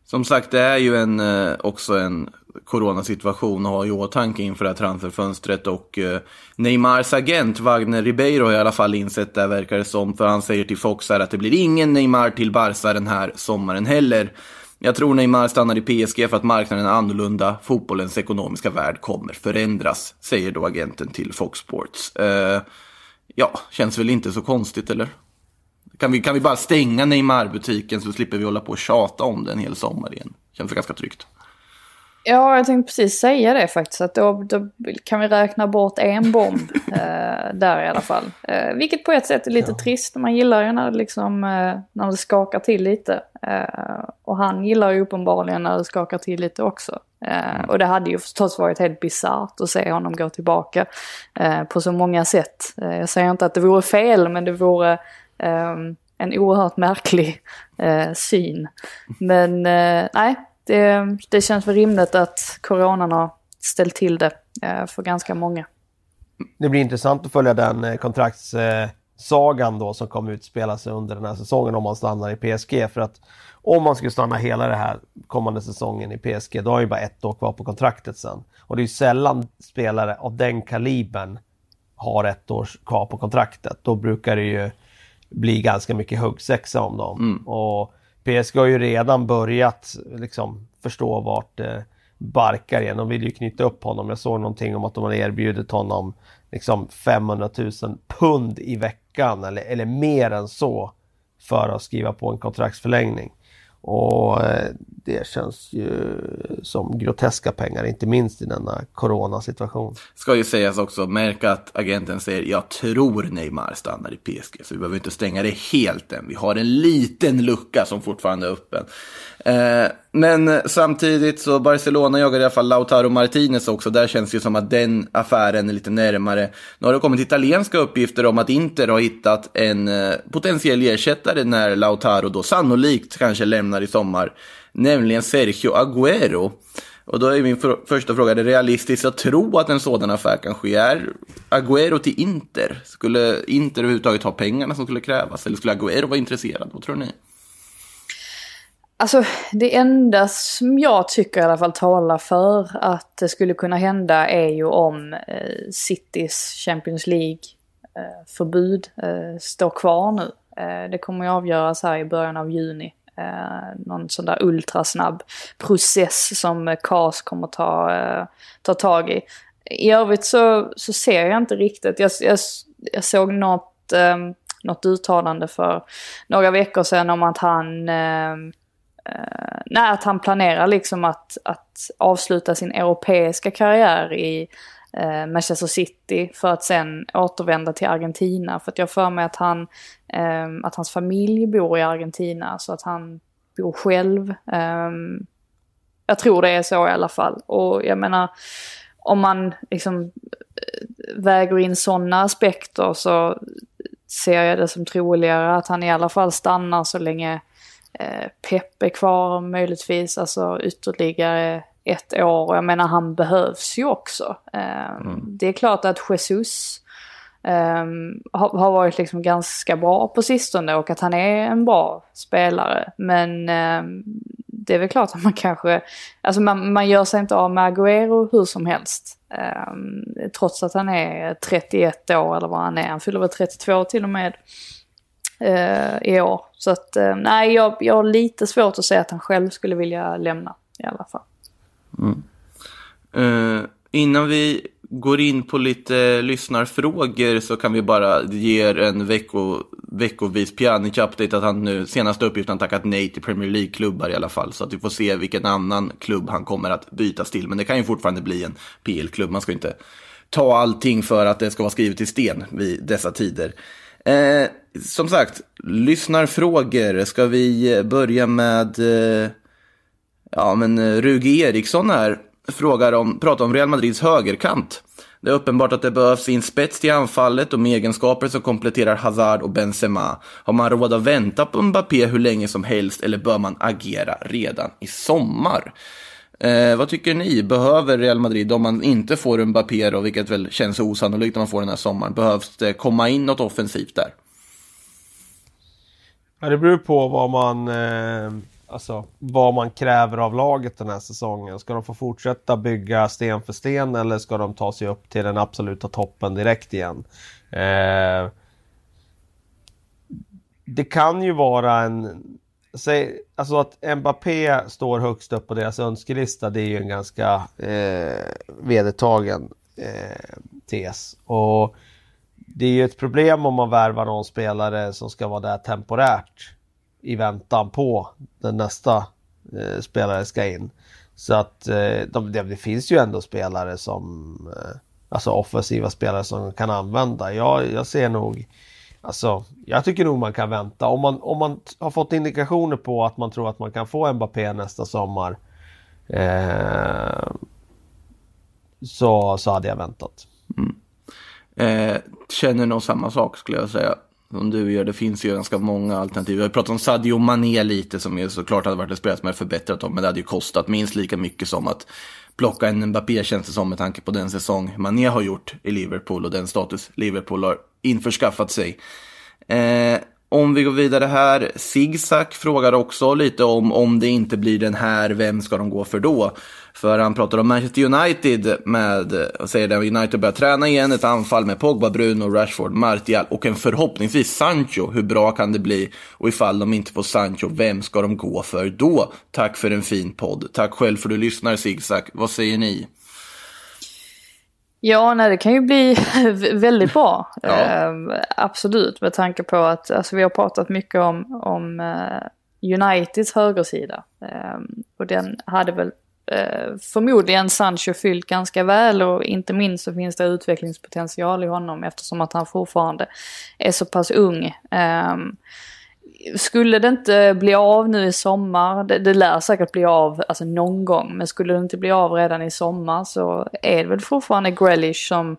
Som sagt, det är ju en, eh, också en coronasituation att ha i åtanke inför det här transferfönstret och eh, Neymars agent Wagner Ribeiro har i alla fall insett det verkar det som för han säger till Fox här att det blir ingen Neymar till Barca den här sommaren heller. Jag tror Neymar stannar i PSG för att marknaden är annorlunda. Fotbollens ekonomiska värld kommer förändras, säger då agenten till Fox Sports. Eh, ja, känns väl inte så konstigt, eller? Kan vi, kan vi bara stänga Neymar-butiken så slipper vi hålla på och tjata om den en hel sommar igen? Känns ganska tryggt. Ja, jag tänkte precis säga det faktiskt. Att då, då kan vi räkna bort en bomb eh, där i alla fall. Eh, vilket på ett sätt är lite ja. trist. Man gillar ju när det, liksom, eh, när det skakar till lite. Eh, och han gillar ju uppenbarligen när det skakar till lite också. Eh, och det hade ju förstås varit helt bisarrt att se honom gå tillbaka eh, på så många sätt. jag säger inte att det vore fel, men det vore en oerhört märklig syn. Men nej, det, det känns väl rimligt att coronan har ställt till det eh, för ganska många. Det blir intressant att följa den eh, kontraktssagan då som kommer utspela sig under den här säsongen om man stannar i PSG. För att om man skulle stanna hela den här kommande säsongen i PSG, då har ju bara ett år kvar på kontraktet sen. Och det är ju sällan spelare av den kalibern har ett år kvar på kontraktet. Då brukar det ju bli ganska mycket huggsexa om dem. Mm. Och PSG har ju redan börjat liksom, förstå vart det barkar igen. De vill ju knyta upp honom. Jag såg någonting om att de har erbjudit honom liksom 500 000 pund i veckan eller, eller mer än så för att skriva på en kontraktsförlängning. Och eh, det känns ju som groteska pengar, inte minst i denna coronasituation. Ska ju sägas också, märk att agenten säger jag tror Neymar stannar i PSG, så vi behöver inte stänga det helt än. Vi har en liten lucka som fortfarande är öppen. Eh, men samtidigt så Barcelona jagar i alla fall Lautaro Martinez också. Där känns det som att den affären är lite närmare. Nu har det kommit italienska uppgifter om att Inter har hittat en eh, potentiell ersättare när Lautaro då sannolikt kanske lämnar i sommar. Nämligen Sergio Agüero. Och då är min för första fråga, är det realistiskt att tro att en sådan affär kan ske? Är Agüero till Inter? Skulle Inter överhuvudtaget ha pengarna som skulle krävas? Eller skulle Agüero vara intresserad? Vad tror ni? Alltså det enda som jag tycker i alla fall talar för att det skulle kunna hända är ju om eh, Citys Champions League-förbud eh, eh, står kvar nu. Eh, det kommer ju avgöras här i början av juni. Eh, någon sån där ultrasnabb process som eh, CAS kommer ta, eh, ta tag i. I övrigt så, så ser jag inte riktigt. Jag, jag, jag såg något, eh, något uttalande för några veckor sedan om att han eh, eh, nej, att han planerar liksom att, att avsluta sin europeiska karriär i eh, Manchester City för att sen återvända till Argentina. För att jag för mig att, han, eh, att hans familj bor i Argentina så att han bor själv. Eh, jag tror det är så i alla fall. Och jag menar, om man liksom eh, väger in sådana aspekter så ser jag det som troligare att han i alla fall stannar så länge Eh, Pep är kvar möjligtvis, alltså ytterligare ett år. Jag menar han behövs ju också. Eh, mm. Det är klart att Jesus um, har, har, varit liksom ganska bra på sistone och att han är en bra spelare. Men um, det är väl klart att man kanske, alltså man, man gör sig inte av med Agüero hur som helst. Um, trots att han är 31 år eller vad han är, han fyller väl 32 till och med eh, i år. Så att eh, nej, jag, jag har lite svårt att säga att han själv skulle vilja lämna i alla fall. Mm. Eh, innan vi går in på lite lyssnarfrågor så kan vi bara ge er en vecko, veckovis Pjanic-update att han nu, senaste uppgiften, tackat nej till Premier League-klubbar i alla fall. Så att vi får se vilken annan klubb han kommer att bytas till. Men det kan ju fortfarande bli en PL-klubb. Man ska inte ta allting för att det ska vara skrivet i sten vid dessa tider. Eh, som sagt, lyssnarfrågor. Ska vi eh, börja med eh, ja, men eh, Ruge Eriksson här. Frågar om, pratar om Real Madrids högerkant. Det är uppenbart att det behövs en spets till anfallet och med egenskaper som kompletterar Hazard och Benzema. Har man råd att vänta på Mbappé hur länge som helst eller bör man agera redan i sommar? Eh, vad tycker ni? Behöver Real Madrid, om man inte får Mbappé då, vilket väl känns osannolikt om man får den här sommaren, behövs det komma in något offensivt där? Ja, det beror på vad man, eh, alltså, vad man kräver av laget den här säsongen. Ska de få fortsätta bygga sten för sten eller ska de ta sig upp till den absoluta toppen direkt igen? Eh, det kan ju vara en säg, alltså att Mbappé står högst upp på deras önskelista, det är ju en ganska eh, vedertagen eh, tes. Och det är ju ett problem om man värvar någon spelare som ska vara där temporärt i väntan på den nästa eh, spelare ska in. Så att eh, de, det, finns ju ändå spelare som, eh, alltså offensiva spelare som kan använda. Jag, jag ser nog, alltså jag tycker nog man kan vänta. Om man, om man har fått indikationer på att man tror att man kan få Mbappé nästa sommar eh, så, så hade jag väntat. Mm. Eh, känner nog samma sak skulle jag säga. Som du gör, det finns ju ganska många alternativ. Vi har pratat om Sadio Mané lite som ju såklart hade varit en spelare som hade förbättrat dem. Men det hade ju kostat minst lika mycket som att plocka en Mbappé känns det som med tanke på den säsong Mané har gjort i Liverpool och den status Liverpool har införskaffat sig. Eh, om vi går vidare här, Zigzag frågar också lite om om det inte blir den här, vem ska de gå för då? För han pratar om Manchester United med, och säger att United börjar träna igen, ett anfall med Pogba, Bruno, Rashford, Martial och en förhoppningsvis Sancho. Hur bra kan det bli? Och ifall de inte får Sancho, vem ska de gå för då? Tack för en fin podd. Tack själv för att du lyssnar Zigzag. Vad säger ni? Ja, nej, det kan ju bli väldigt bra. Ja. Eh, absolut, med tanke på att alltså, vi har pratat mycket om, om uh, Uniteds högersida. Eh, och den hade väl eh, förmodligen Sancho fyllt ganska väl och inte minst så finns det utvecklingspotential i honom eftersom att han fortfarande är så pass ung. Skulle det inte bli av nu i sommar, det, det lär säkert bli av alltså någon gång, men skulle det inte bli av redan i sommar så är det väl fortfarande Grealish som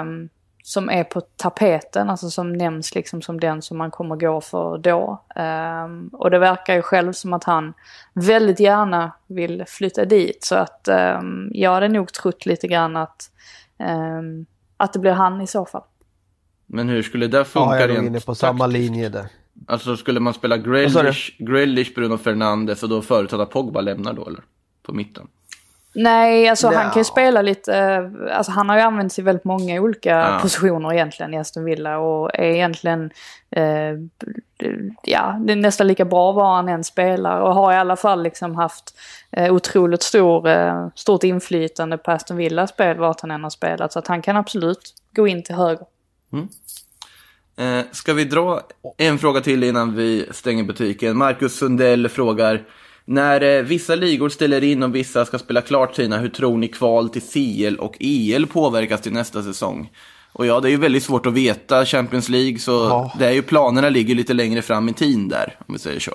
um, som är på tapeten, alltså som nämns liksom som den som man kommer gå för då. Um, och det verkar ju själv som att han väldigt gärna vill flytta dit. Så att um, jag hade nog trott lite grann att, um, att det blir han i så fall. Men hur skulle det funka ja, jag är inne på samma linje där. Alltså skulle man spela Grealish, Bruno Fernandes och då förutsatt att Pogba lämnar då eller? På mitten? Nej, alltså no. han kan ju spela lite, eh, alltså han har ju använts i väldigt många olika ja. positioner egentligen i Aston Villa och är egentligen, eh, ja, det är nästan lika bra var han än spelar och har i alla fall liksom haft eh, otroligt stor, eh, stort inflytande på Aston Villas spel vart han än har spelat. Så att han kan absolut gå in till höger. Mm. Eh, ska vi dra en fråga till innan vi stänger butiken? Marcus Sundell frågar, när eh, vissa ligor ställer in och vissa ska spela klart sina, hur tror ni kval till CL och EL påverkas till nästa säsong? Och ja, det är ju väldigt svårt att veta Champions League, så ja. det är ju planerna ligger lite längre fram i tiden där, om vi säger så.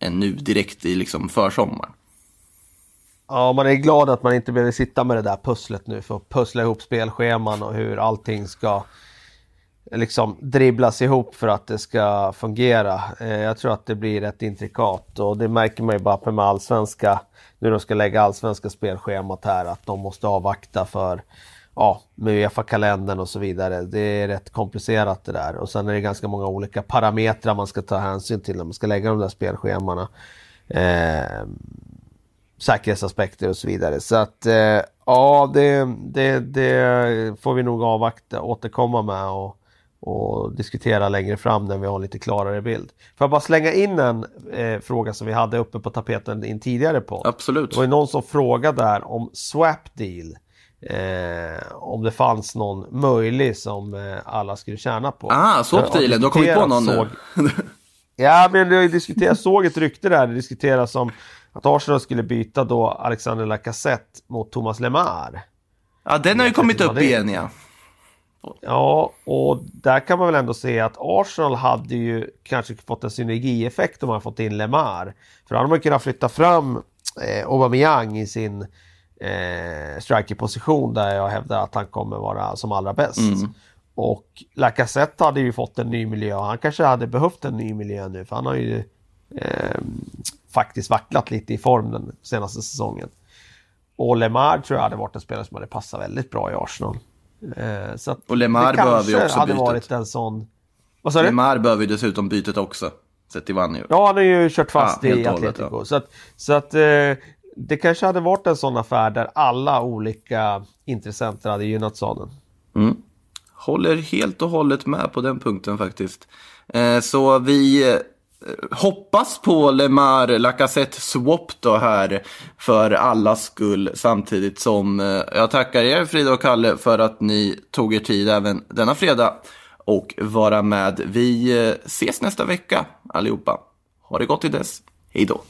Än nu direkt i liksom försommaren. Ja, man är glad att man inte behöver sitta med det där pusslet nu för att pussla ihop spelscheman och hur allting ska liksom dribblas ihop för att det ska fungera. Eh, jag tror att det blir rätt intrikat och det märker man ju bara på med allsvenska, nu de ska lägga allsvenska spelschemat här, att de måste avvakta för ja, med Uefa-kalendern och så vidare. Det är rätt komplicerat det där och sen är det ganska många olika parametrar man ska ta hänsyn till när man ska lägga de där spelschemana. Eh, säkerhetsaspekter och så vidare. Så att eh, ja, det, det, det, får vi nog avvakta, återkomma med och och diskutera längre fram när vi har en lite klarare bild. Får jag bara slänga in en eh, fråga som vi hade uppe på tapeten i en tidigare podd? Absolut. Det var ju någon som frågade där om swap deal. Eh, om det fanns någon möjlig som eh, alla skulle tjäna på. Ah, swap dealen, du har kommit på någon såg... nu. ja, men ju diskuterats, såg ett rykte där, det diskuteras om att Arsenal skulle byta då Alexander Lacazette mot Thomas Lemar. Ja, den har ju kommit upp igen ja. Ja, och där kan man väl ändå se att Arsenal hade ju kanske fått en synergieffekt om man fått in Lemar. För då hade man kunnat flytta fram eh, Aubameyang i sin eh, strikerposition där jag hävdar att han kommer vara som allra bäst. Mm. Och Lacazette hade ju fått en ny miljö och han kanske hade behövt en ny miljö nu för han har ju eh, faktiskt vacklat lite i form den senaste säsongen. Och Lemar tror jag hade varit en spelare som hade passat väldigt bra i Arsenal. Eh, så och Lemar behöver ju också hade bytet. varit en sån... Vad sa du? Lemar behöver ju dessutom bytet också. Sett till Vanjo. Ja, han har ju kört fast ja, i Atletico. Ja. Så att, så att eh, det kanske hade varit en sån affär där alla olika intressenter hade gynnat sadeln. Mm. Håller helt och hållet med på den punkten faktiskt. Eh, så vi hoppas på Lemar Lacazette swap då här för allas skull samtidigt som eh, jag tackar er Frida och Kalle för att ni tog er tid även denna fredag och vara med. Vi eh, ses nästa vecka allihopa. Ha det gott till dess. Hej då.